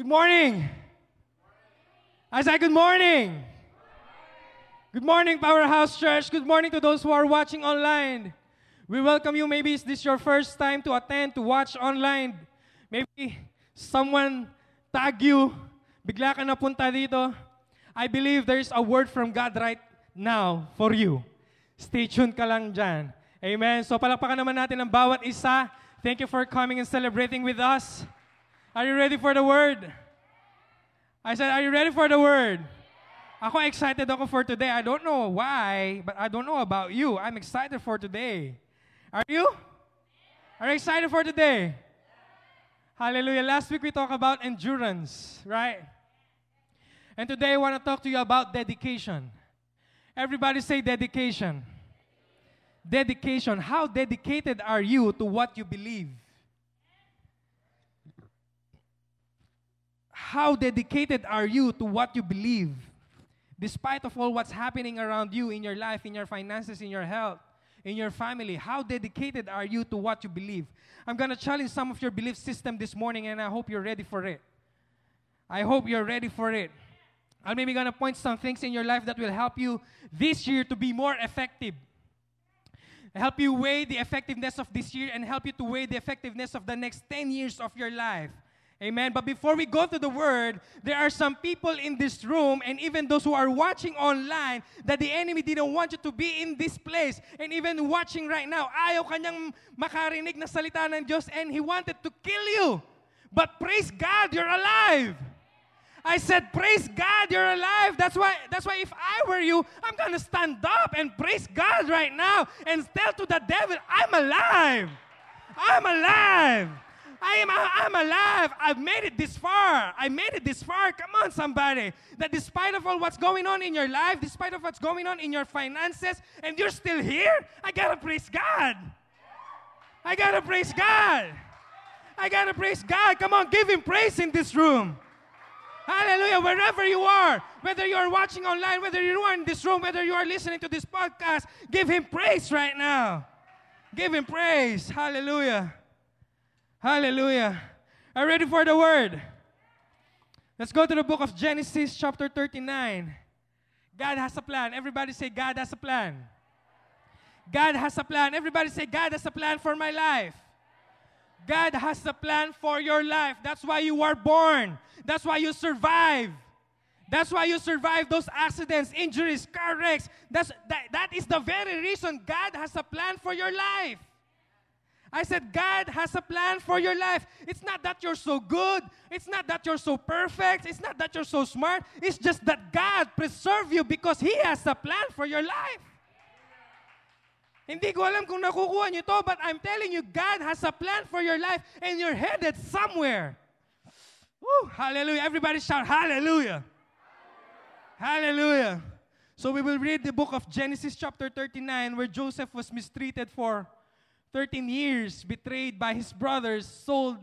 Good morning. I said, Good morning. Good morning, Powerhouse Church. Good morning to those who are watching online. We welcome you. Maybe is this your first time to attend, to watch online. Maybe someone tag you, bigla ka napunta dito. I believe there's a word from God right now for you. Stay tuned ka lang dyan. Amen. So palakpakan naman natin ang bawat isa. Thank you for coming and celebrating with us. Are you ready for the word? I said, are you ready for the word? Ako excited ako for today. I don't know why, but I don't know about you. I'm excited for today. Are you? Are you excited for today? Hallelujah. Last week we talked about endurance, right? And today I want to talk to you about dedication. Everybody say dedication. Dedication. How dedicated are you to what you believe? How dedicated are you to what you believe? Despite of all what's happening around you in your life, in your finances, in your health, in your family, how dedicated are you to what you believe? I'm going to challenge some of your belief system this morning and I hope you're ready for it. I hope you're ready for it. I'm maybe going to point some things in your life that will help you this year to be more effective. Help you weigh the effectiveness of this year and help you to weigh the effectiveness of the next 10 years of your life. Amen. But before we go to the word, there are some people in this room and even those who are watching online that the enemy didn't want you to be in this place. And even watching right now, ayaw kanyang makarinig na salita ng Diyos and he wanted to kill you. But praise God, you're alive. I said, praise God, you're alive. That's why, that's why if I were you, I'm gonna stand up and praise God right now and tell to the devil, I'm alive. I'm alive. I am I'm alive. I've made it this far. I made it this far. Come on, somebody. That despite of all what's going on in your life, despite of what's going on in your finances, and you're still here, I gotta praise God. I gotta praise God. I gotta praise God. Come on, give him praise in this room. Hallelujah. Wherever you are, whether you are watching online, whether you are in this room, whether you are listening to this podcast, give him praise right now. Give him praise. Hallelujah. Hallelujah. Are you ready for the word? Let's go to the book of Genesis, chapter 39. God has a plan. Everybody say, God has a plan. God has a plan. Everybody say, God has a plan for my life. God has a plan for your life. That's why you were born. That's why you survive. That's why you survive those accidents, injuries, car wrecks. That's, that, that is the very reason God has a plan for your life. I said, God has a plan for your life. It's not that you're so good. It's not that you're so perfect. It's not that you're so smart. It's just that God preserve you because He has a plan for your life. Hindi ko alam kung nakukuha niyo to, but I'm telling you, God has a plan for your life and you're headed somewhere. Woo, hallelujah. Everybody shout, hallelujah. Hallelujah. So we will read the book of Genesis chapter 39 where Joseph was mistreated for 13 years, betrayed by his brothers, sold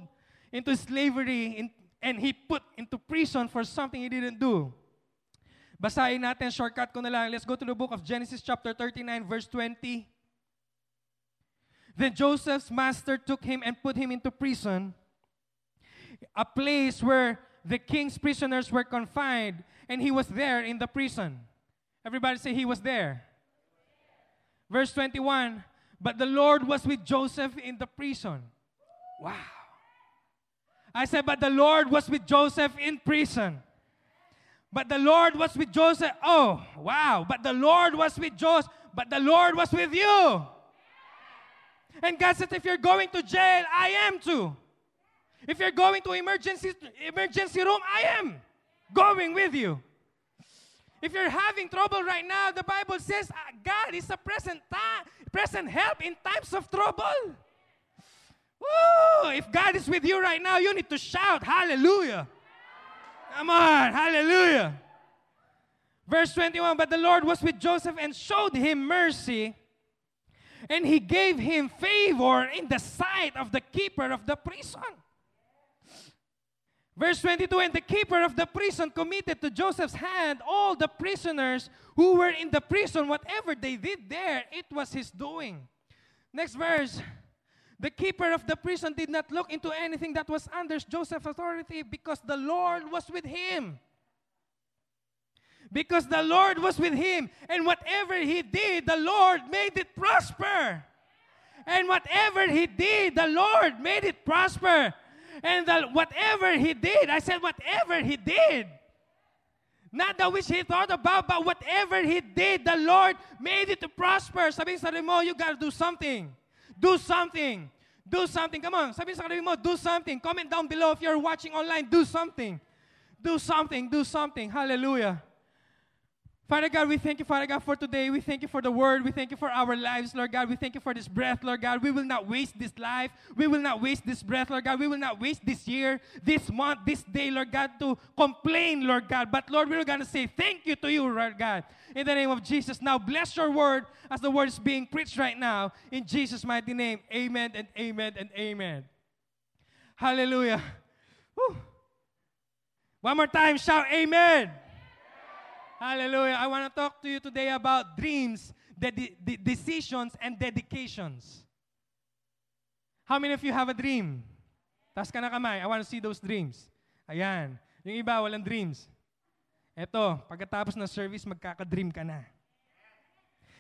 into slavery, in, and he put into prison for something he didn't do. Basahin natin, shortcut ko na lang. Let's go to the book of Genesis chapter 39, verse 20. Then Joseph's master took him and put him into prison, a place where the king's prisoners were confined, and he was there in the prison. Everybody say he was there. Verse 21 But the Lord was with Joseph in the prison. Wow. I said, but the Lord was with Joseph in prison. But the Lord was with Joseph. Oh, wow. But the Lord was with Joseph. But the Lord was with you. And God said, if you're going to jail, I am too. If you're going to emergency emergency room, I am going with you. If you're having trouble right now, the Bible says uh, God is a present present help in times of trouble. Woo! If God is with you right now, you need to shout hallelujah. Come on, hallelujah. Verse 21 But the Lord was with Joseph and showed him mercy, and he gave him favor in the sight of the keeper of the prison. Verse 22 And the keeper of the prison committed to Joseph's hand all the prisoners who were in the prison. Whatever they did there, it was his doing. Next verse. The keeper of the prison did not look into anything that was under Joseph's authority because the Lord was with him. Because the Lord was with him, and whatever he did, the Lord made it prosper. And whatever he did, the Lord made it prosper. And the, whatever he did, I said, whatever he did, not that which he thought about, but whatever he did, the Lord made it to prosper. Sabi sa mo, you gotta do something. Do something. Do something. Come on. Sabi sa mo, do something. Comment down below if you're watching online. Do something. Do something. Do something. Hallelujah. Father God, we thank you, Father God, for today. We thank you for the word. We thank you for our lives, Lord God. We thank you for this breath, Lord God. We will not waste this life. We will not waste this breath, Lord God. We will not waste this year, this month, this day, Lord God, to complain, Lord God. But Lord, we're going to say thank you to you, Lord God. In the name of Jesus. Now, bless your word as the word is being preached right now. In Jesus' mighty name, amen and amen and amen. Hallelujah. One more time, shout amen. Hallelujah. I want to talk to you today about dreams, the, the decisions, and dedications. How many of you have a dream? Tas ka na kamay. I want to see those dreams. Ayan. Yung iba, walang dreams. Eto, pagkatapos ng service, magkaka-dream ka na.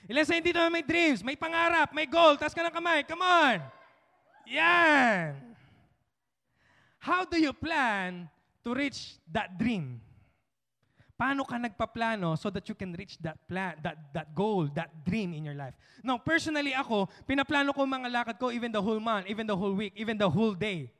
Ilan sa hindi naman may dreams, may pangarap, may goal, tas ka na kamay. Come on! Yan! How do you plan to reach that dream? Paano ka nagpaplano so that you can reach that plan, that, that goal, that dream in your life? Now, personally ako, pinaplano ko mga lakad ko even the whole month, even the whole week, even the whole day.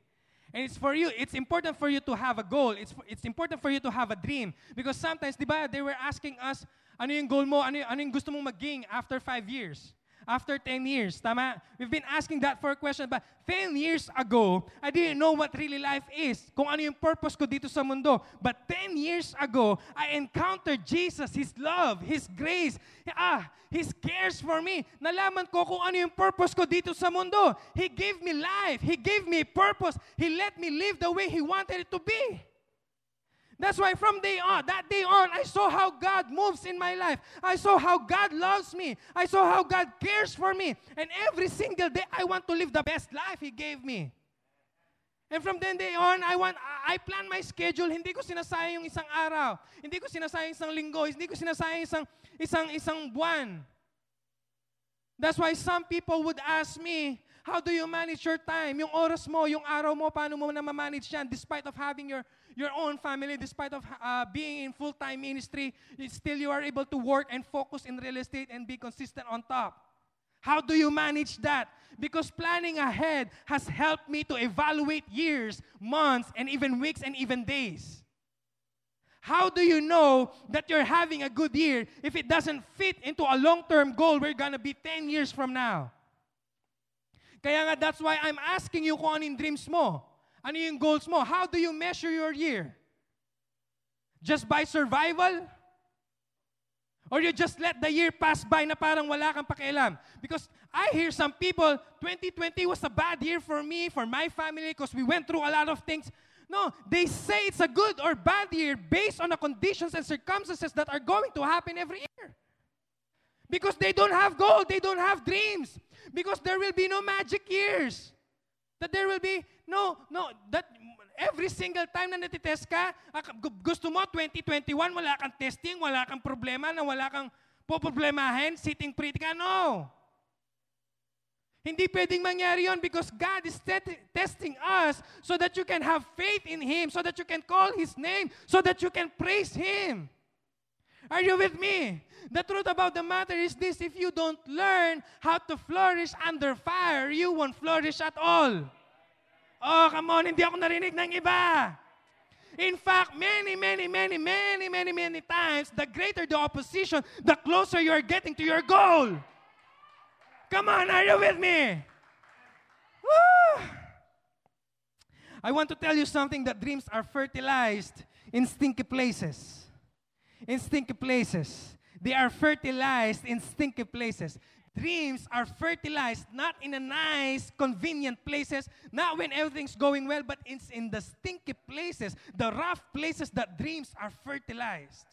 And it's for you, it's important for you to have a goal. It's, it's important for you to have a dream. Because sometimes, di ba, they were asking us, ano yung goal mo, ano, ano yung gusto mong maging after five years? After 10 years. Tama? We've been asking that for a question. But 10 years ago, I didn't know what really life is. Kung ano yung purpose ko dito sa mundo. But 10 years ago, I encountered Jesus, His love, His grace, ah, His cares for me. Nalaman ko kung ano yung purpose ko dito sa mundo. He gave me life. He gave me purpose. He let me live the way He wanted it to be. That's why from day on, that day on, I saw how God moves in my life. I saw how God loves me. I saw how God cares for me. And every single day, I want to live the best life He gave me. And from then day on, I want I plan my schedule. Hindi ko sinasayang yung isang araw. Hindi ko sinasayang isang linggo. Hindi ko sinasayang isang isang isang buwan. That's why some people would ask me, how do you manage your time? Yung oras mo, yung araw mo, paano mo na ma-manage yan despite of having your your own family, despite of uh, being in full-time ministry, still you are able to work and focus in real estate and be consistent on top. How do you manage that? Because planning ahead has helped me to evaluate years, months, and even weeks and even days. How do you know that you're having a good year if it doesn't fit into a long-term goal we're gonna be 10 years from now? Kaya nga, that's why I'm asking you kung anong dreams mo. Ano yung goals mo? How do you measure your year? Just by survival? Or you just let the year pass by na parang wala kang pakialam? Because I hear some people, 2020 was a bad year for me, for my family, because we went through a lot of things. No, they say it's a good or bad year based on the conditions and circumstances that are going to happen every year. Because they don't have goal, they don't have dreams. Because there will be no magic years. That there will be, no, no, that every single time na natitest ka, gusto mo 2021, wala kang testing, wala kang problema, na wala kang poproblemahin, sitting pretty ka, no. Hindi pwedeng mangyari yon because God is testing us so that you can have faith in Him, so that you can call His name, so that you can praise Him. Are you with me? The truth about the matter is this if you don't learn how to flourish under fire, you won't flourish at all. Oh, come on, hindi ako narinig ng iba. In fact, many, many, many, many, many, many times, the greater the opposition, the closer you are getting to your goal. Come on, are you with me? Woo! I want to tell you something that dreams are fertilized in stinky places. In stinky places. They are fertilized in stinky places. Dreams are fertilized not in a nice, convenient places, not when everything's going well, but it's in the stinky places, the rough places that dreams are fertilized.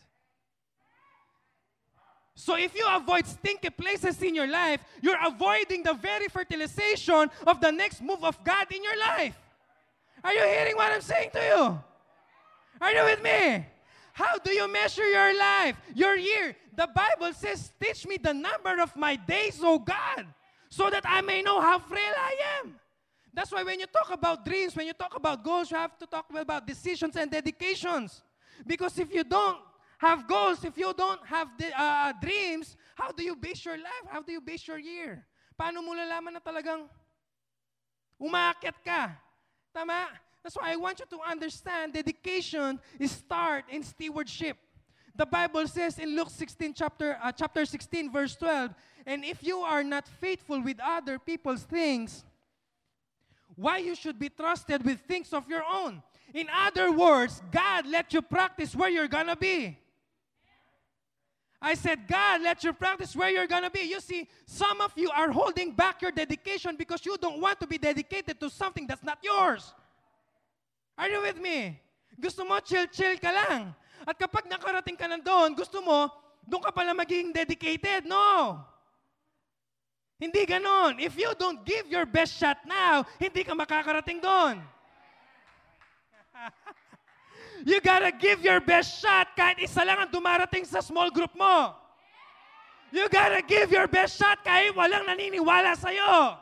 So if you avoid stinky places in your life, you're avoiding the very fertilization of the next move of God in your life. Are you hearing what I'm saying to you? Are you with me? How do you measure your life, your year? The Bible says, Teach me the number of my days, O God, so that I may know how frail I am. That's why when you talk about dreams, when you talk about goals, you have to talk about decisions and dedications. Because if you don't have goals, if you don't have the, uh, dreams, how do you base your life? How do you base your year? Paano mo lalaman na talagang umaakit ka? Tama? That's why I want you to understand dedication is start in stewardship. The Bible says in Luke 16 chapter uh, chapter 16 verse 12, and if you are not faithful with other people's things, why you should be trusted with things of your own? In other words, God let you practice where you're gonna be. I said, God, let you practice where you're gonna be. You see, some of you are holding back your dedication because you don't want to be dedicated to something that's not yours. Are you with me? Gusto mo chill-chill ka lang. At kapag nakarating ka nandoon, gusto mo, doon ka pala magiging dedicated. No! Hindi ganon. If you don't give your best shot now, hindi ka makakarating doon. you gotta give your best shot kahit isa lang ang dumarating sa small group mo. You gotta give your best shot kahit walang naniniwala sa'yo.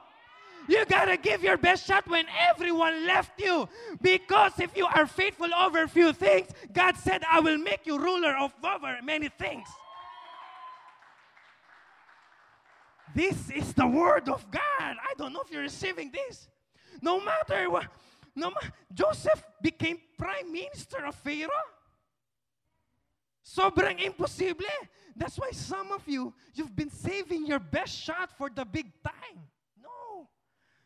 You gotta give your best shot when everyone left you. Because if you are faithful over few things, God said, I will make you ruler of over many things. This is the word of God. I don't know if you're receiving this. No matter what, no ma- Joseph became prime minister of Pharaoh. Sobrang imposible. That's why some of you, you've been saving your best shot for the big time.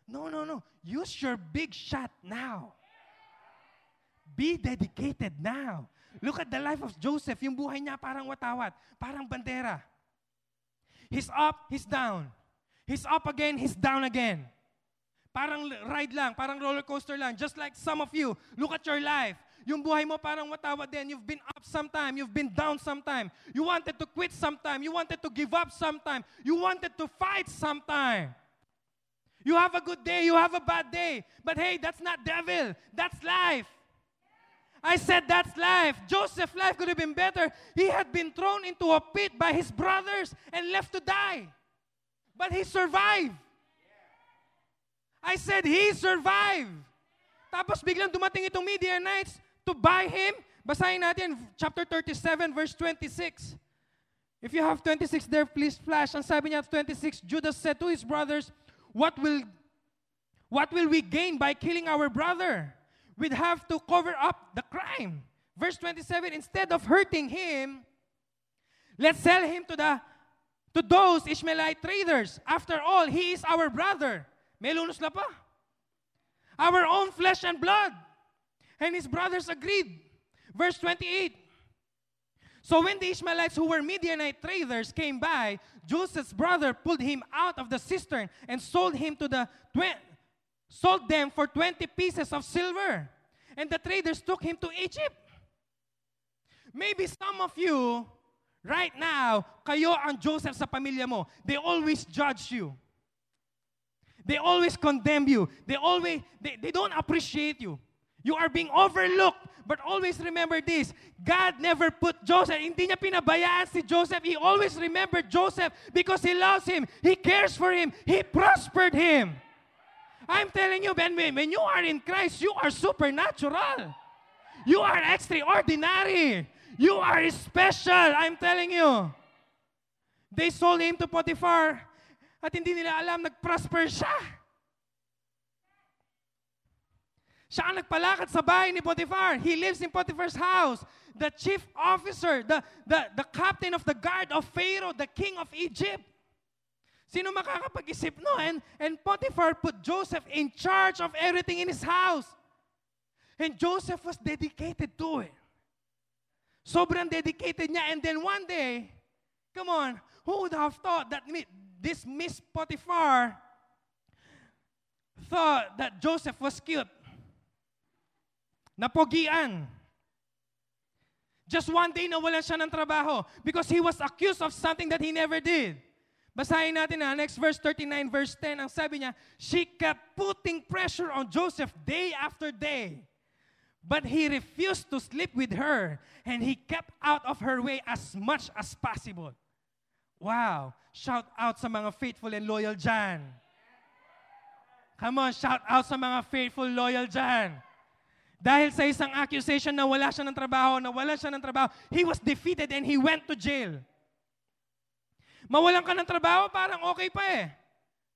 No, no, no. Use your big shot now. Be dedicated now. Look at the life of Joseph. Yung buhay niya parang watawat, parang bandera. He's up, he's down. He's up again, he's down again. Parang ride lang, parang roller coaster lang. Just like some of you, look at your life. Yung buhay mo parang watawat din. You've been up sometime, you've been down sometime. You wanted to quit sometime, you wanted to give up sometime. You wanted to fight sometime. You have a good day, you have a bad day. But hey, that's not devil, that's life. I said that's life. Joseph's life could have been better. He had been thrown into a pit by his brothers and left to die. But he survived. I said he survived. Tapos biglang dumating itong Midianites to buy him. Basahin natin chapter 37 verse 26. If you have 26 there, please flash. Ang sabi niya 26, Judas said to his brothers, what will what will we gain by killing our brother? We'd have to cover up the crime. Verse 27, instead of hurting him, let's sell him to the to those Ishmaelite traders. After all, he is our brother. May lunos. Our own flesh and blood. And his brothers agreed. Verse 28. So when the Ishmaelites who were Midianite traders came by, Joseph's brother pulled him out of the cistern and sold him to the sold them for 20 pieces of silver. And the traders took him to Egypt. Maybe some of you right now, kayo ang Joseph sa pamilya mo. They always judge you. They always condemn you. They always they, they don't appreciate you. You are being overlooked. But always remember this, God never put Joseph, hindi niya pinabayaan si Joseph. He always remembered Joseph because he loves him. He cares for him. He prospered him. I'm telling you, Ben, when you are in Christ, you are supernatural. You are extraordinary. You are special. I'm telling you. They sold him to Potiphar at hindi nila alam, nag-prosper siya. Siya ang nagpalakad sa bahay ni Potiphar. He lives in Potiphar's house. The chief officer, the, the, the captain of the guard of Pharaoh, the king of Egypt. Sino makakapag-isip no? And, and Potiphar put Joseph in charge of everything in his house. And Joseph was dedicated to it. Sobrang dedicated niya. And then one day, come on, who would have thought that this Miss Potiphar thought that Joseph was cute? Napogian. Just one day nawalan siya ng trabaho because he was accused of something that he never did. Basahin natin na next verse 39 verse 10 ang sabi niya, she kept putting pressure on Joseph day after day. But he refused to sleep with her and he kept out of her way as much as possible. Wow! Shout out sa mga faithful and loyal dyan. Come on, shout out sa mga faithful, loyal dyan. Dahil sa isang accusation na wala siya ng trabaho, na wala siya ng trabaho, he was defeated and he went to jail. Mawalan ka ng trabaho, parang okay pa eh.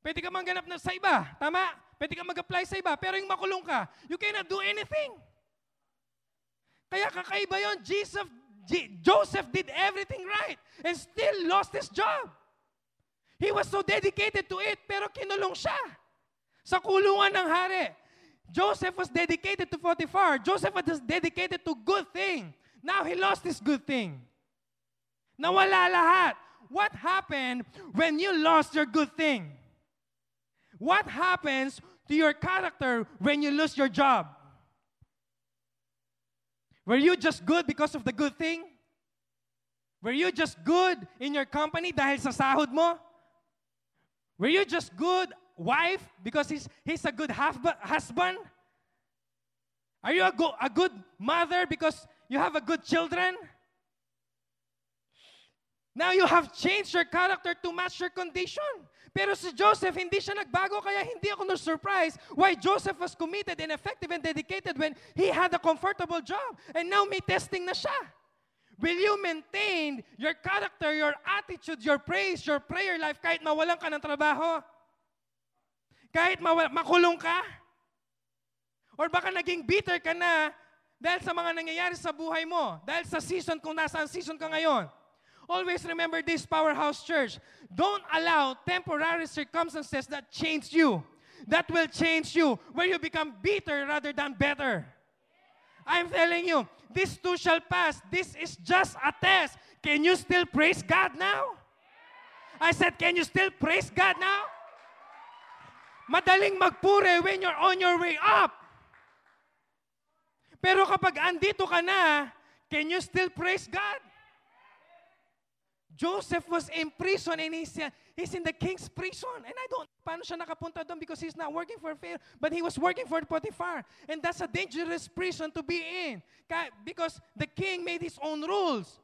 Pwede ka mangganap na sa iba. Tama? Pwede ka mag-apply sa iba. Pero yung makulong ka, you cannot do anything. Kaya kakaiba yon. Jesus, Joseph did everything right and still lost his job. He was so dedicated to it, pero kinulong siya sa kulungan ng hari. Joseph was dedicated to Potiphar. Joseph was dedicated to good thing. Now he lost his good thing. Nawala lahat. What happened when you lost your good thing? What happens to your character when you lose your job? Were you just good because of the good thing? Were you just good in your company dahil sa sahod mo? Were you just good wife because he's, he's a good husband? Are you a, go, a good mother because you have a good children? Now you have changed your character to match your condition. Pero si Joseph, hindi siya nagbago, kaya hindi ako na-surprise why Joseph was committed and effective and dedicated when he had a comfortable job. And now may testing na siya. Will you maintain your character, your attitude, your praise, your prayer life kahit mawalan ka ng trabaho? Kahit mawala, makulong ka? Or baka naging bitter ka na dahil sa mga nangyayari sa buhay mo. Dahil sa season kung nasaan season ka ngayon. Always remember this, Powerhouse Church. Don't allow temporary circumstances that change you. That will change you, where you become bitter rather than better. I'm telling you, this too shall pass. This is just a test. Can you still praise God now? I said, can you still praise God now? Madaling magpure when you're on your way up. Pero kapag andito ka na, can you still praise God? Joseph was in prison and he's, uh, he's in the king's prison. And I don't paano siya nakapunta doon because he's not working for Pharaoh, but he was working for Potiphar. And that's a dangerous prison to be in. Because the king made his own rules.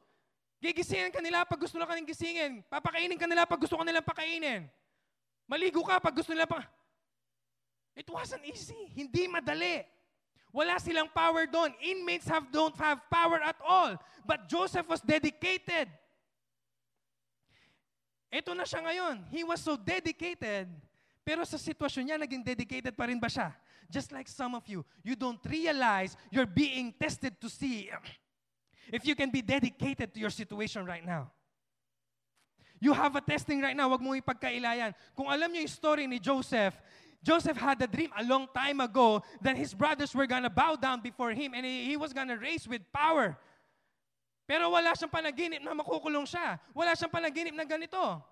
Gigisingin ka nila pag gusto nila kanilang gisingin. Papakainin ka nila pag gusto ka nilang pakainin. Maligo ka pag gusto nila pa. It wasn't easy. Hindi madali. Wala silang power doon. Inmates have, don't have power at all. But Joseph was dedicated. Ito na siya ngayon. He was so dedicated, pero sa sitwasyon niya, naging dedicated pa rin ba siya? Just like some of you, you don't realize you're being tested to see if you can be dedicated to your situation right now. You have a testing right now, wag mo ipagkailayan. Kung alam niyo yung story ni Joseph, Joseph had a dream a long time ago that his brothers were gonna bow down before him and he, he was gonna raise with power. Pero wala siyang panaginip na makukulong siya. Wala siyang panaginip na ganito.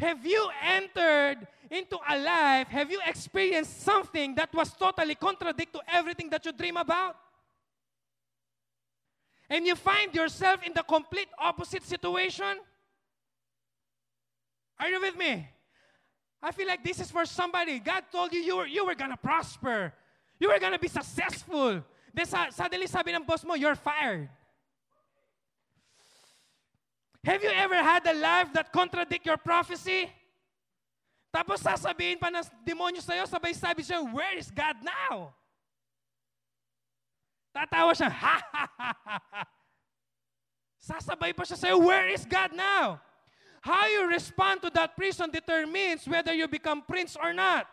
Have you entered into a life, have you experienced something that was totally contradict to everything that you dream about? And you find yourself in the complete opposite situation? Are you with me? I feel like this is for somebody. God told you you were, you were gonna prosper. You were gonna be successful. Then suddenly sabi ng boss mo, you're fired. Have you ever had a life that contradict your prophecy? Tapos sasabihin pa ng demonyo sa'yo, sabay sabi siya, where is God now? Tatawa siya, ha ha ha ha ha. Sasabay pa siya sa'yo, where is God now? How you respond to that prison determines whether you become prince or not.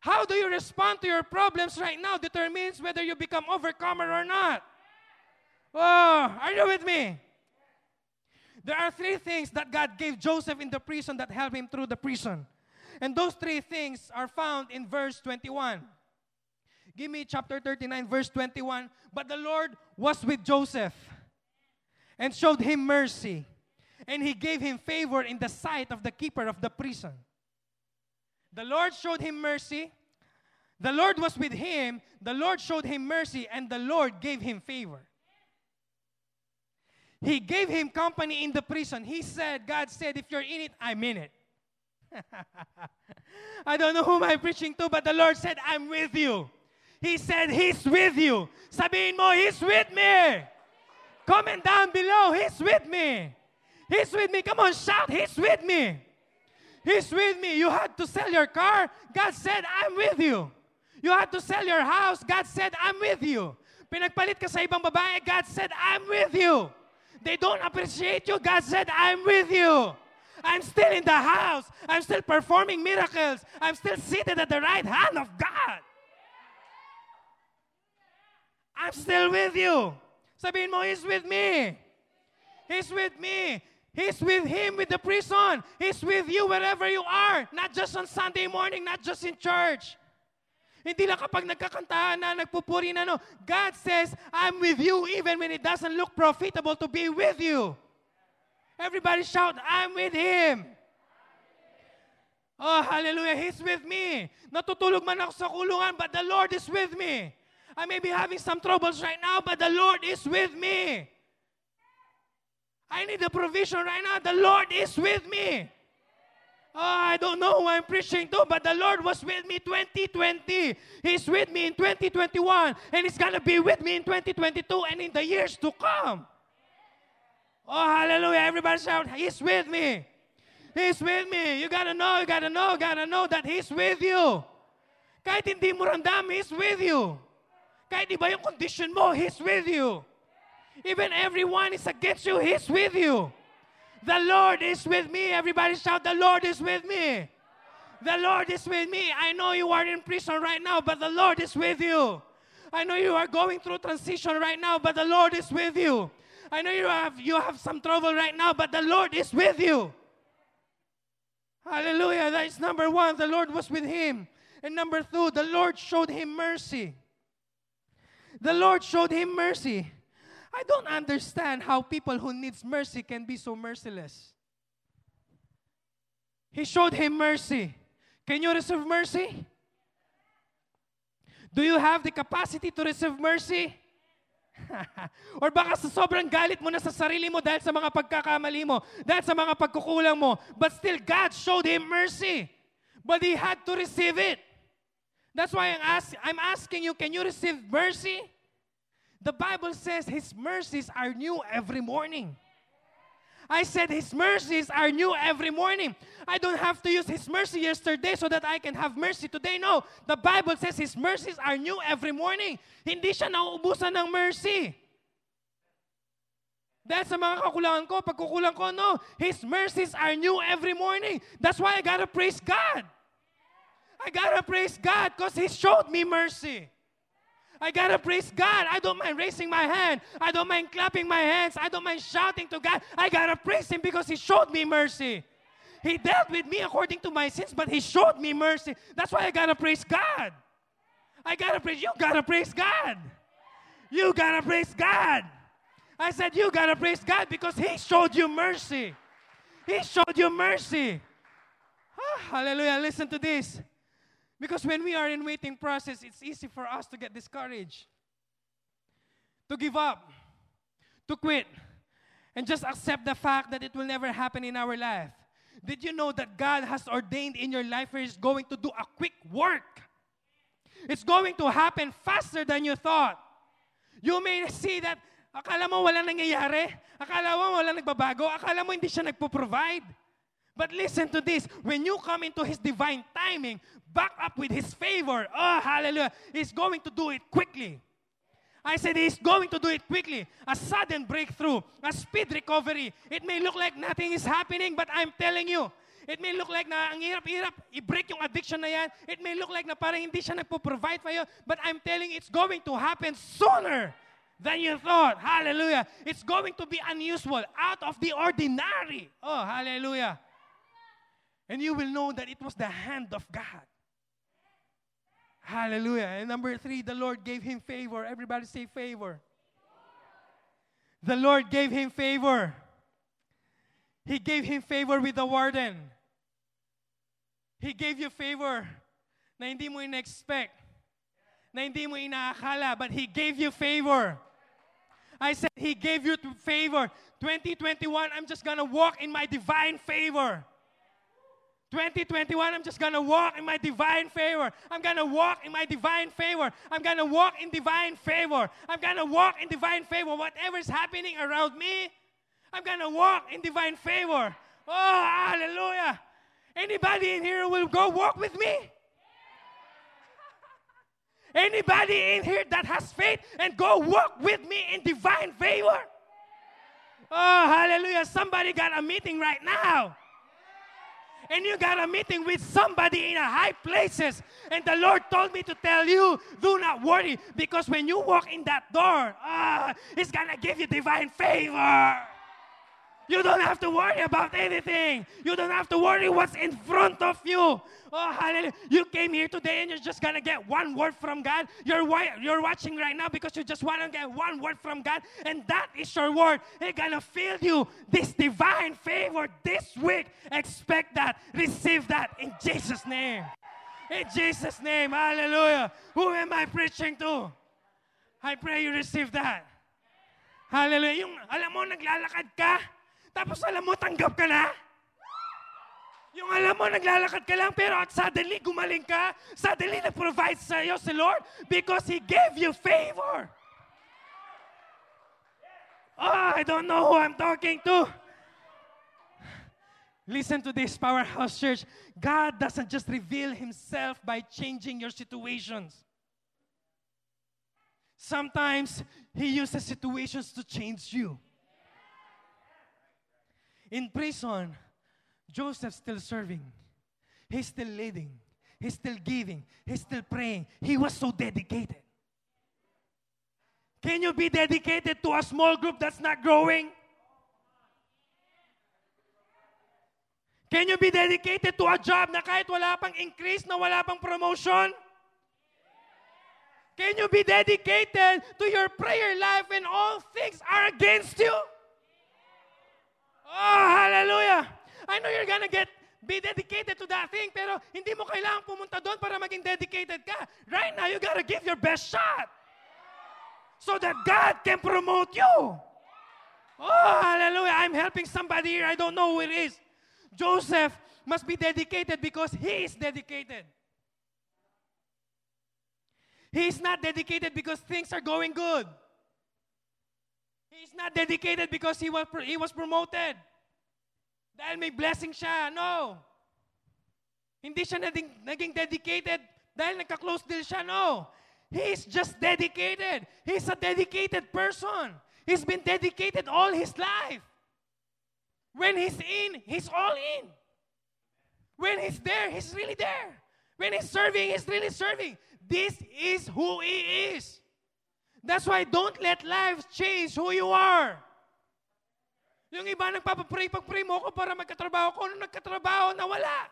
How do you respond to your problems right now determines whether you become overcomer or not. Oh, are you with me? There are three things that God gave Joseph in the prison that helped him through the prison. And those three things are found in verse 21. Give me chapter 39, verse 21. But the Lord was with Joseph and showed him mercy and he gave him favor in the sight of the keeper of the prison. The Lord showed him mercy. The Lord was with him. The Lord showed him mercy, and the Lord gave him favor. He gave him company in the prison. He said, God said, if you're in it, I'm in it. I don't know whom I'm preaching to, but the Lord said, I'm with you. He said, He's with you. Sabihin mo, He's with me. Comment down below, He's with me. He's with me. Come on, shout, He's with me. He's with me. You had to sell your car. God said, I'm with you. You had to sell your house. God said, I'm with you. Pinagpalit ka sa ibang babae. God said, I'm with you. They don't appreciate you. God said, I'm with you. I'm still in the house. I'm still performing miracles. I'm still seated at the right hand of God. I'm still with you. Sabihin mo, He's with me. He's with me. He's with him with the prison. He's with you wherever you are. Not just on Sunday morning, not just in church. Hindi lang kapag nagkakantahan na, nagpupuri na, no. God says, I'm with you even when it doesn't look profitable to be with you. Everybody shout, I'm with Him. Oh, hallelujah. He's with me. Natutulog man ako sa kulungan, but the Lord is with me. I may be having some troubles right now, but the Lord is with me. I need a provision right now. The Lord is with me. Oh, I don't know who I'm preaching to, but the Lord was with me 2020. He's with me in 2021, and He's going to be with me in 2022 and in the years to come. Oh, hallelujah. Everybody shout, He's with me. He's with me. You got to know, you got to know, got to know that He's with you. Kahit hindi mo randam, He's with you. Kahit iba yung condition mo, He's with you. Even everyone is against you, He's with you. The Lord is with me. Everybody shout, The Lord is with me. The Lord is with me. I know you are in prison right now, but the Lord is with you. I know you are going through transition right now, but the Lord is with you. I know you have you have some trouble right now, but the Lord is with you. Hallelujah. That is number one. The Lord was with him. And number two, the Lord showed him mercy. The Lord showed him mercy. I don't understand how people who needs mercy can be so merciless. He showed him mercy. Can you receive mercy? Do you have the capacity to receive mercy? Or baka sa sobrang galit mo na sa sarili mo dahil sa mga pagkakamali mo, dahil sa mga pagkukulang mo, but still God showed him mercy. But he had to receive it. That's why I'm, ask, I'm asking you, can you receive mercy? The Bible says His mercies are new every morning. I said His mercies are new every morning. I don't have to use His mercy yesterday so that I can have mercy today. No, the Bible says His mercies are new every morning. Hindi siya nauubusan ng mercy. Dahil sa mga kakulangan ko, pagkukulang ko, no. His mercies are new every morning. That's why I gotta praise God. I gotta praise God because He showed me mercy. I gotta praise God. I don't mind raising my hand. I don't mind clapping my hands. I don't mind shouting to God. I gotta praise Him because He showed me mercy. He dealt with me according to my sins, but He showed me mercy. That's why I gotta praise God. I gotta praise you. Gotta praise God. You gotta praise God. I said you gotta praise God because He showed you mercy. He showed you mercy. Oh, hallelujah. Listen to this. Because when we are in waiting process, it's easy for us to get discouraged, to give up, to quit, and just accept the fact that it will never happen in our life. Did you know that God has ordained in your life where He's going to do a quick work? It's going to happen faster than you thought. You may see that akala mo wala nangyayari, akala mo wala nagbabago, akala mo hindi siya nagpo-provide. But listen to this. When you come into His divine timing, back up with His favor, oh, hallelujah, He's going to do it quickly. I said He's going to do it quickly. A sudden breakthrough, a speed recovery. It may look like nothing is happening, but I'm telling you, it may look like na ang hirap-hirap, i-break yung addiction na yan. It may look like na parang hindi siya nagpo-provide for you, but I'm telling you, it's going to happen sooner than you thought. Hallelujah. It's going to be unusual, out of the ordinary. Oh, hallelujah. And you will know that it was the hand of God. Hallelujah. And number three, the Lord gave him favor. Everybody say favor. The Lord gave him favor. He gave him favor with the warden. He gave you favor na hindi mo in-expect, na hindi mo inaakala, but He gave you favor. I said, He gave you favor. 2021, I'm just to walk in my divine favor. 2021, I'm just gonna walk in my divine favor. I'm gonna walk in my divine favor. I'm gonna walk in divine favor. I'm gonna walk in divine favor. Whatever is happening around me, I'm gonna walk in divine favor. Oh, hallelujah. Anybody in here will go walk with me? Anybody in here that has faith and go walk with me in divine favor? Oh, hallelujah. Somebody got a meeting right now and you got a meeting with somebody in a high places. And the lord told me to tell you do not worry because when you walk in that door ah, it's gonna give you divine favor you don't have to worry about anything. You don't have to worry what's in front of you. Oh, hallelujah. You came here today and you're just going to get one word from God. You're, you're watching right now because you just want to get one word from God, and that is your word. It's going to fill you this divine favor this week. Expect that. Receive that in Jesus' name. In Jesus' name. Hallelujah. Who am I preaching to? I pray you receive that. Hallelujah. Yung, alam mo, naglalakad ka, Tapos alam mo, tanggap ka na? Yung alam mo, naglalakad ka lang, pero suddenly, gumaling ka, suddenly, nag-provide sa iyo si Lord because He gave you favor. Oh, I don't know who I'm talking to. Listen to this, Powerhouse Church. God doesn't just reveal Himself by changing your situations. Sometimes He uses situations to change you. In prison, Joseph's still serving. He's still leading. He's still giving. He's still praying. He was so dedicated. Can you be dedicated to a small group that's not growing? Can you be dedicated to a job na kahit wala pang increase, na wala pang promotion? Can you be dedicated to your prayer life when all things are against you? Oh, hallelujah! I know you're gonna get be dedicated to that thing, pero hindi mo kailangan pumunta doon para maging dedicated ka. Right now, you gotta give your best shot so that God can promote you. Oh, hallelujah. I'm helping somebody here. I don't know who it is. Joseph must be dedicated because he is dedicated. He is not dedicated because things are going good. He's not dedicated because he was, he was promoted. Dahil may blessing siya. No. Hindi siya naging, naging dedicated dahil nagka-close deal siya. No. He's just dedicated. He's a dedicated person. He's been dedicated all his life. When he's in, he's all in. When he's there, he's really there. When he's serving, he's really serving. This is who he is. That's why don't let life change who you are. Yung iba nagpapapray, pag-pray mo ako para magkatrabaho ko, nung nagkatrabaho, nawala.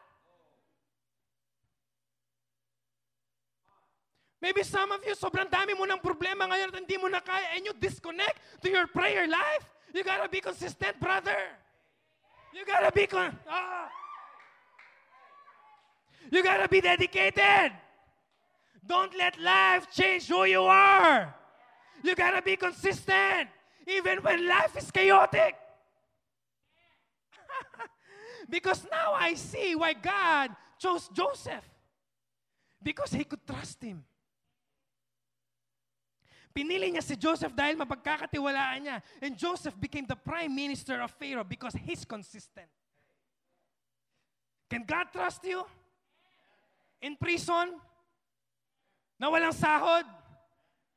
Maybe some of you, sobrang dami mo ng problema ngayon at hindi mo na kaya and you disconnect to your prayer life. You gotta be consistent, brother. You gotta be con- ah. You gotta be dedicated. Don't let life change who you are. You gotta be consistent, even when life is chaotic. because now I see why God chose Joseph. Because he could trust him. Pinili niya si Joseph dahil mapagkakatiwalaan niya. And Joseph became the prime minister of Pharaoh because he's consistent. Can God trust you? In prison? Na walang sahod?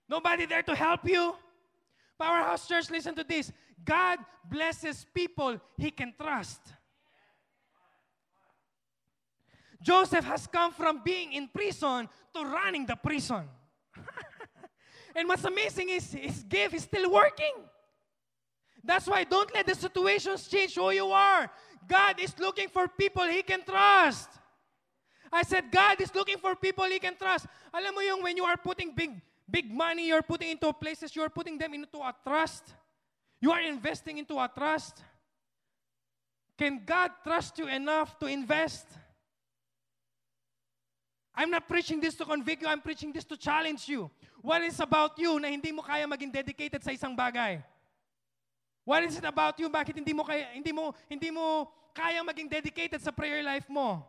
Nobody there to help you? Powerhouse Church, listen to this. God blesses people he can trust. Joseph has come from being in prison to running the prison. and what's amazing is his gift is still working. That's why don't let the situations change who you are. God is looking for people he can trust. I said, God is looking for people he can trust. Alam mo yung when you are putting big big money you're putting into places, you're putting them into a trust. You are investing into a trust. Can God trust you enough to invest? I'm not preaching this to convict you, I'm preaching this to challenge you. What is about you na hindi mo kaya maging dedicated sa isang bagay? What is it about you? Bakit hindi mo kaya hindi mo hindi mo kaya maging dedicated sa prayer life mo?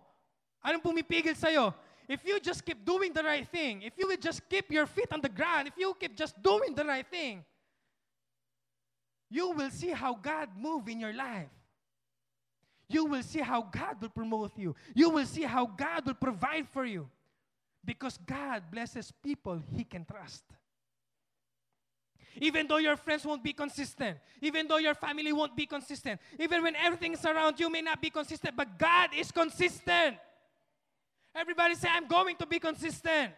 Anong pumipigil sa iyo? If you just keep doing the right thing, if you will just keep your feet on the ground, if you keep just doing the right thing, you will see how God move in your life. You will see how God will promote you. You will see how God will provide for you. Because God blesses people He can trust. Even though your friends won't be consistent, even though your family won't be consistent, even when everything is around you may not be consistent, but God is consistent. Everybody say, I'm going to be consistent.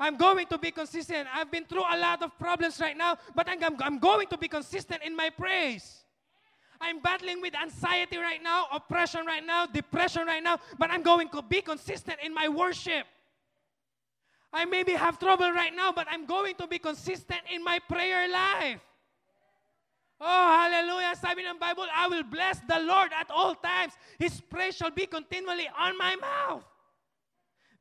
I'm going to be consistent. I've been through a lot of problems right now, but I'm, I'm going to be consistent in my praise. I'm battling with anxiety right now, oppression right now, depression right now, but I'm going to be consistent in my worship. I maybe have trouble right now, but I'm going to be consistent in my prayer life. Oh, hallelujah. Sabi ng Bible, I will bless the Lord at all times. His praise shall be continually on my mouth.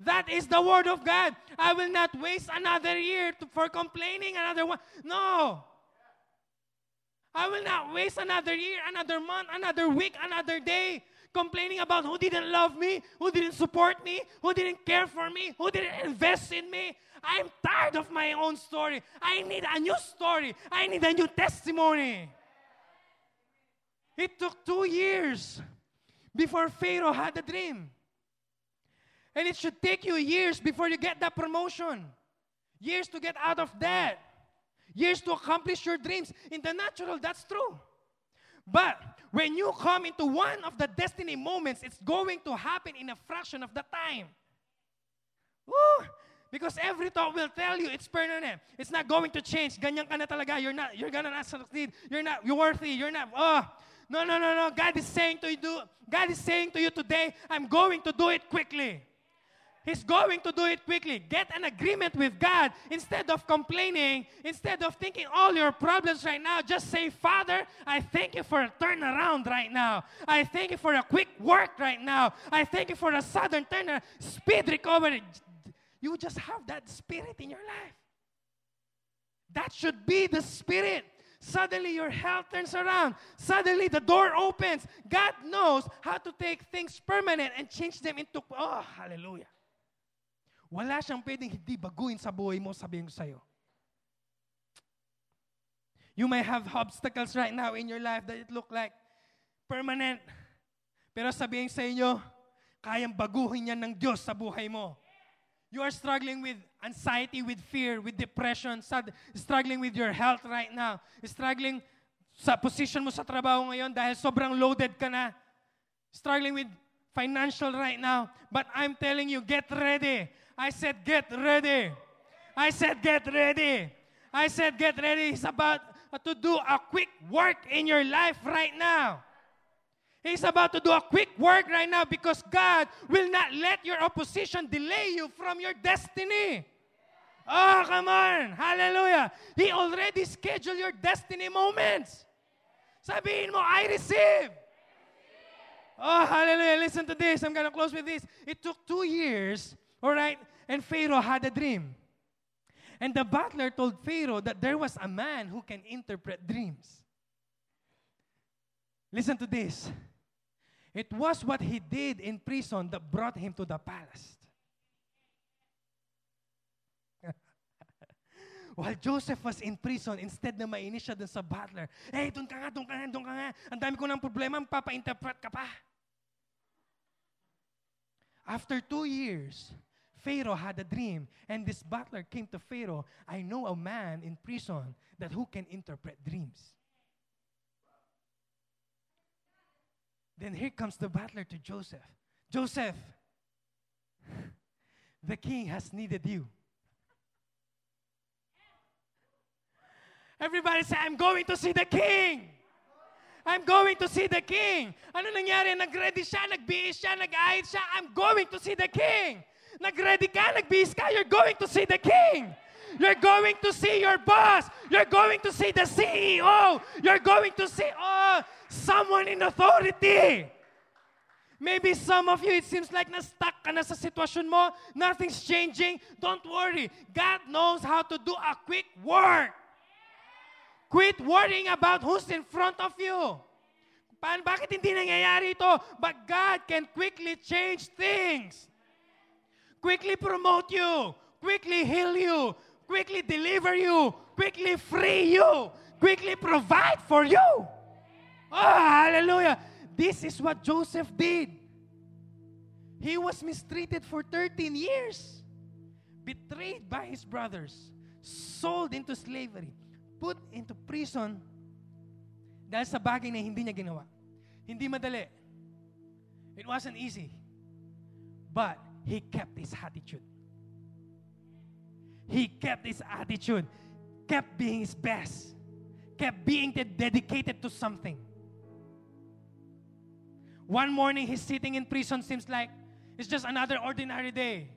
That is the word of God. I will not waste another year to, for complaining another one. No. I will not waste another year, another month, another week, another day complaining about who didn't love me, who didn't support me, who didn't care for me, who didn't invest in me. I'm tired of my own story. I need a new story. I need a new testimony. It took two years before Pharaoh had a dream. And it should take you years before you get that promotion, years to get out of debt, years to accomplish your dreams. In the natural, that's true. But when you come into one of the destiny moments, it's going to happen in a fraction of the time. Woo! Because every thought will tell you it's permanent. It's not going to change. Ganyan ka na talaga. You're not, you're gonna not succeed. You're not, you're worthy. You're not, oh. No, no, no, no. God is saying to you, God is saying to you today, I'm going to do it quickly. He's going to do it quickly. Get an agreement with God. Instead of complaining, instead of thinking all your problems right now, just say, Father, I thank you for a turnaround right now. I thank you for a quick work right now. I thank you for a sudden turnaround, speed recovery. You just have that spirit in your life. That should be the spirit. Suddenly your health turns around. Suddenly the door opens. God knows how to take things permanent and change them into, oh, hallelujah. Wala siyang pwedeng hindi baguhin sa buhay mo, sabihin ko sa'yo. You may have obstacles right now in your life that it look like permanent. Pero sabihin sa inyo, kayang baguhin yan ng Diyos sa buhay mo. You are struggling with anxiety, with fear, with depression, sad, struggling with your health right now, struggling sa position mo sa trabaho ngayon dahil sobrang loaded ka na, struggling with financial right now. But I'm telling you, get ready. I said, get ready. I said, get ready. I said, get ready. He's about to do a quick work in your life right now. He's about to do a quick work right now because God will not let your opposition delay you from your destiny. Oh, come on. Hallelujah. He already scheduled your destiny moments. Sabihin mo, I receive. Oh, hallelujah. Listen to this. I'm going to close with this. It took two years, all right, and Pharaoh had a dream. And the butler told Pharaoh that there was a man who can interpret dreams. Listen to this. It was what he did in prison that brought him to the palace. While Joseph was in prison, instead na mainis siya dun sa butler, hey, doon ka nga, doon ka nga, doon ka nga. Ang dami ko ng problema, papa-interpret ka pa. After two years, Pharaoh had a dream, and this butler came to Pharaoh. I know a man in prison that who can interpret dreams. Then here comes the butler to Joseph. Joseph, the king has needed you. Everybody say, I'm going to see the king. I'm going to see the king. Ano nangyari? Nag-ready siya, nag-bihis siya, nag-ahit siya. I'm going to see the king. Nag-ready ka, nagbihis ka, you're going to see the king. You're going to see your boss. You're going to see the CEO. You're going to see oh, someone in authority. Maybe some of you, it seems like na-stuck ka na sa sitwasyon mo. Nothing's changing. Don't worry. God knows how to do a quick work. Quit worrying about who's in front of you. Paano, bakit hindi nangyayari ito? But God can quickly change things. Quickly promote you. Quickly heal you. Quickly deliver you. Quickly free you. Quickly provide for you. Oh, hallelujah. This is what Joseph did. He was mistreated for 13 years, betrayed by his brothers, sold into slavery, put into prison dahil sa bagay na hindi niya ginawa. Hindi madali. It wasn't easy. But he kept his attitude. He kept his attitude, kept being his best, kept being dedicated to something. One morning, he's sitting in prison, seems like it's just another ordinary day.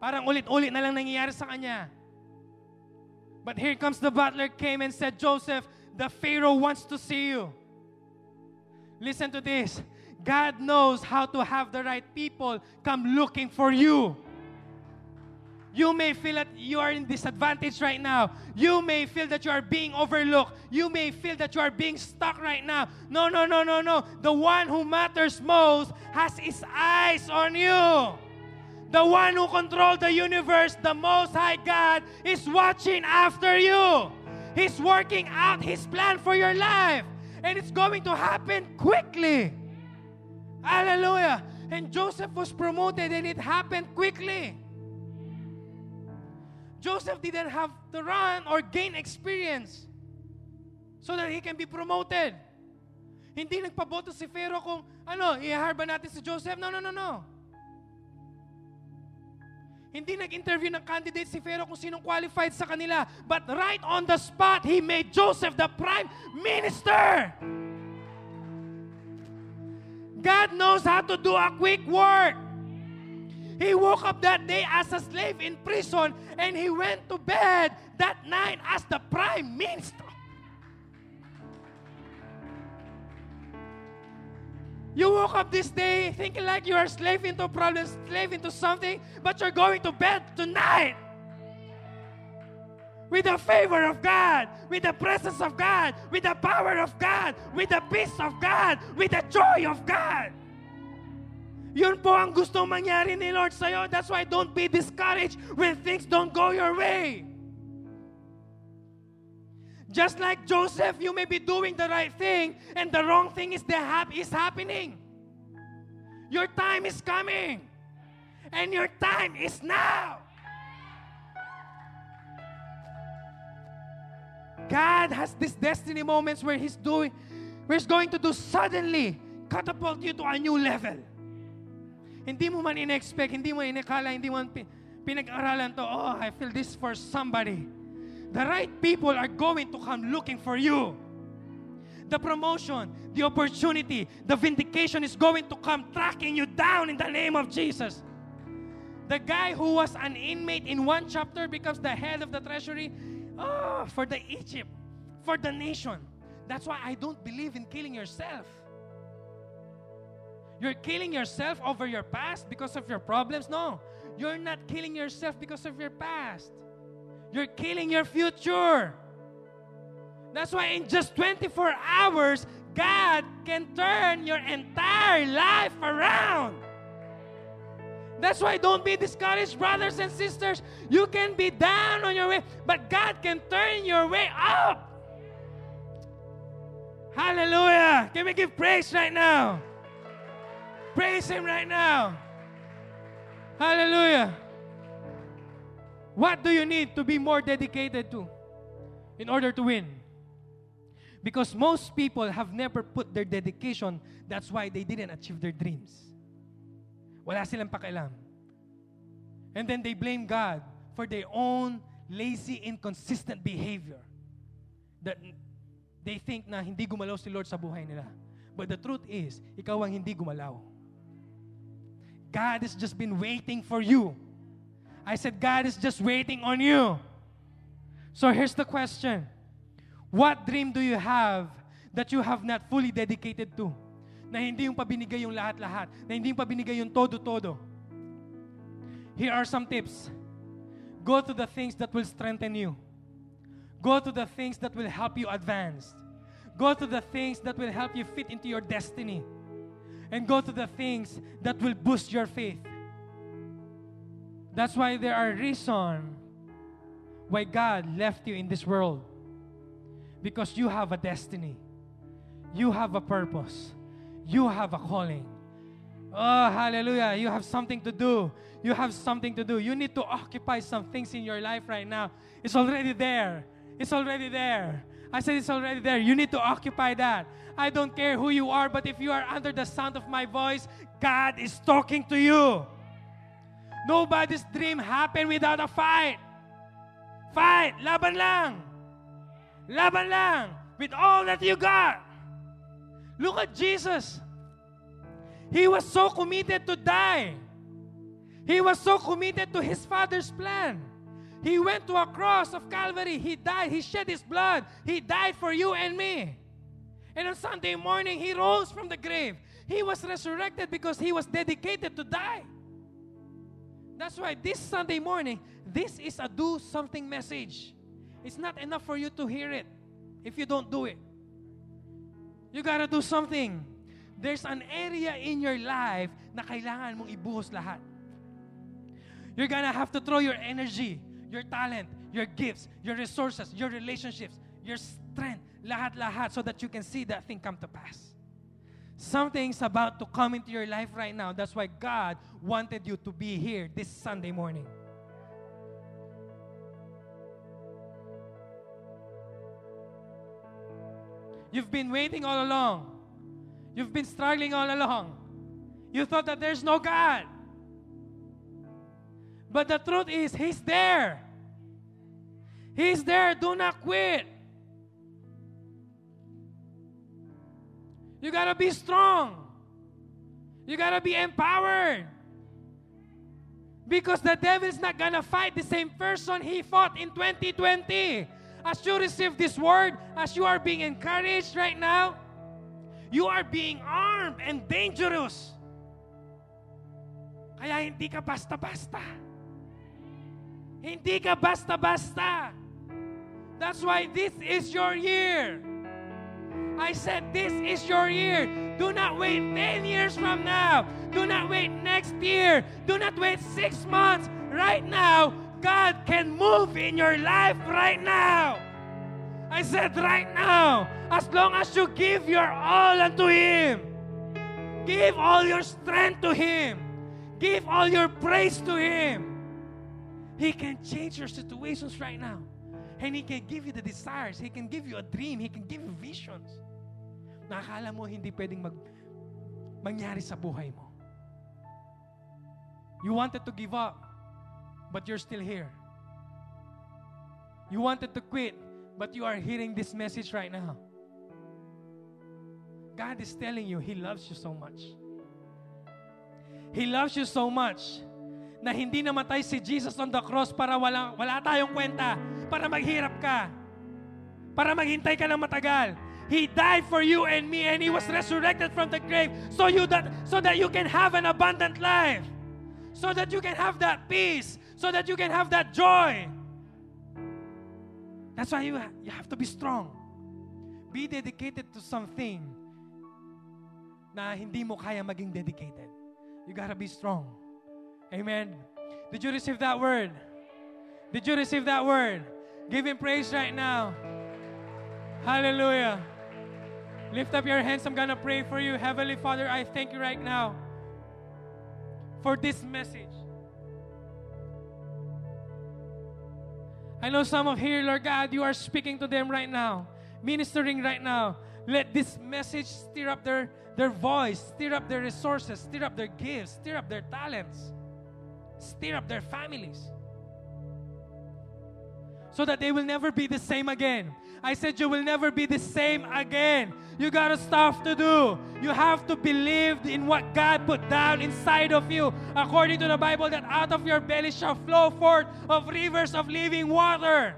Parang ulit-ulit na lang nangyayari sa kanya. But here comes the butler came and said, Joseph, the Pharaoh wants to see you. Listen to this. God knows how to have the right people come looking for you. You may feel that you are in disadvantage right now. You may feel that you are being overlooked. You may feel that you are being stuck right now. No, no, no, no, no. The one who matters most has his eyes on you. The one who controls the universe, the Most High God, is watching after you. He's working out His plan for your life. And it's going to happen quickly. Hallelujah. And Joseph was promoted and it happened quickly. Joseph didn't have to run or gain experience so that he can be promoted. Hindi nagpaboto si Pharaoh kung, ano, i-hire ba natin si Joseph? No, no, no, no. Hindi nag-interview ng candidate si Pharaoh kung sinong qualified sa kanila. But right on the spot, he made Joseph the prime minister. God knows how to do a quick work. He woke up that day as a slave in prison and he went to bed that night as the prime minister. You woke up this day thinking like you are slave into problems, slave into something, but you're going to bed tonight with the favor of God, with the presence of God, with the power of God, with the peace of God, with the joy of God. Yun po ang gustong mangyari ni Lord sa'yo. That's why don't be discouraged when things don't go your way. Just like Joseph, you may be doing the right thing and the wrong thing is, the hap- is happening. Your time is coming. And your time is now. God has these destiny moments where He's doing, where He's going to do suddenly catapult you to a new level. Hindi mo man in-expect, hindi mo inakala, hindi mo pinag-aralan to, oh, I feel this for somebody. The right people are going to come looking for you. The promotion, the opportunity, the vindication is going to come tracking you down in the name of Jesus. The guy who was an inmate in one chapter becomes the head of the treasury oh, for the Egypt, for the nation. That's why I don't believe in killing yourself. You're killing yourself over your past because of your problems? No. You're not killing yourself because of your past. You're killing your future. That's why in just 24 hours, God can turn your entire life around. That's why don't be discouraged, brothers and sisters. You can be down on your way, but God can turn your way up. Hallelujah. Can we give praise right now? Praise Him right now. Hallelujah. What do you need to be more dedicated to in order to win? Because most people have never put their dedication, that's why they didn't achieve their dreams. Wala silang pakialam. And then they blame God for their own lazy, inconsistent behavior. That they think na hindi gumalaw si Lord sa buhay nila. But the truth is, ikaw ang hindi gumalaw. God has just been waiting for you. I said, God is just waiting on you. So here's the question What dream do you have that you have not fully dedicated to? Na hindi yung pabinigay yung lahat-lahat, na hindi yung pabinigay yung todo-todo. Here are some tips. Go to the things that will strengthen you. Go to the things that will help you advance. Go to the things that will help you fit into your destiny. And go to the things that will boost your faith. That's why there are reasons why God left you in this world. Because you have a destiny. You have a purpose. You have a calling. Oh, hallelujah. You have something to do. You have something to do. You need to occupy some things in your life right now. It's already there. It's already there. I said it's already there. You need to occupy that. I don't care who you are, but if you are under the sound of my voice, God is talking to you. Nobody's dream happened without a fight. Fight! Laban lang! Laban lang! With all that you got. Look at Jesus. He was so committed to die. He was so committed to his Father's plan. He went to a cross of Calvary. He died. He shed his blood. He died for you and me. And on Sunday morning, he rose from the grave. He was resurrected because he was dedicated to die. That's why this Sunday morning, this is a do something message. It's not enough for you to hear it if you don't do it. You gotta do something. There's an area in your life na kailangan mong ibuhos lahat. You're gonna have to throw your energy, your talent, your gifts, your resources, your relationships, your strength, lahat-lahat so that you can see that thing come to pass. Something's about to come into your life right now. That's why God wanted you to be here this Sunday morning. You've been waiting all along. You've been struggling all along. You thought that there's no God. But the truth is, He's there. He's there. Do not quit. You gotta be strong. You gotta be empowered. Because the devil is not gonna fight the same person he fought in 2020. As you receive this word, as you are being encouraged right now, you are being armed and dangerous. Kaya hindi ka basta-basta. Hindi ka basta-basta. That's why this is your year. I said, This is your year. Do not wait 10 years from now. Do not wait next year. Do not wait six months. Right now, God can move in your life right now. I said, right now, as long as you give your all unto Him, give all your strength to Him, give all your praise to Him, He can change your situations right now. And He can give you the desires. He can give you a dream. He can give you visions. Nakakala mo hindi pwedeng mag, mangyari sa buhay mo. You wanted to give up, but you're still here. You wanted to quit, but you are hearing this message right now. God is telling you He loves you so much. He loves you so much na hindi namatay si Jesus on the cross para wala, wala tayong kwenta, para maghirap ka, para maghintay ka ng matagal. He died for you and me and he was resurrected from the grave so you that so that you can have an abundant life. So that you can have that peace, so that you can have that joy. That's why you, you have to be strong. Be dedicated to something na hindi mo kaya maging dedicated. You gotta be strong. Amen. Did you receive that word? Did you receive that word? Give him praise right now. Hallelujah. Lift up your hands. I'm to pray for you. Heavenly Father, I thank you right now for this message. I know some of here, Lord God, you are speaking to them right now, ministering right now. Let this message stir up their, their voice, stir up their resources, stir up their gifts, stir up their talents, stir up their families. So that they will never be the same again. I said, You will never be the same again. You got a stuff to do. You have to believe in what God put down inside of you. According to the Bible, that out of your belly shall flow forth of rivers of living water.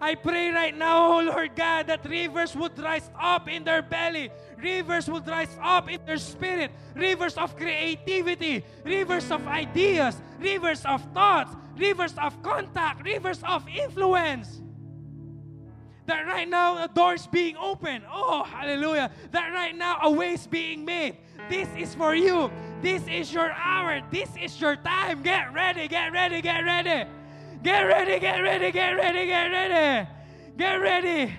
I pray right now, oh Lord God, that rivers would rise up in their belly. Rivers would rise up in their spirit. Rivers of creativity. Rivers of ideas. Rivers of thoughts. Rivers of contact. Rivers of influence. That right now a door is being opened. Oh, hallelujah. That right now a way is being made. This is for you. This is your hour. This is your time. Get ready, get ready, get ready. Get ready, get ready, get ready, get ready. Get ready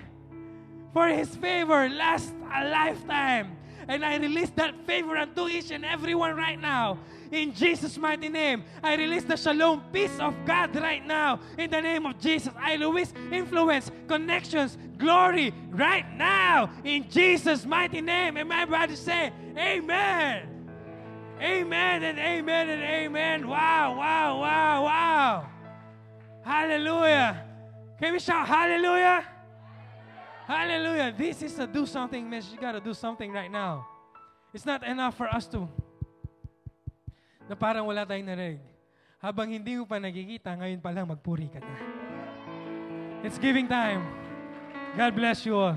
for His favor last a lifetime. And I release that favor unto each and everyone right now. In Jesus' mighty name, I release the shalom peace of God right now. In the name of Jesus, I release influence, connections, glory right now. In Jesus' mighty name. And my brother say, Amen. Amen and amen and amen. Wow, wow, wow, wow. Hallelujah. Can we shout hallelujah? Hallelujah. This is a do something message. You got to do something right now. It's not enough for us to na parang wala tayong narinig. Habang hindi mo pa nakikita, ngayon pa lang magpuri ka na. It's giving time. God bless you all.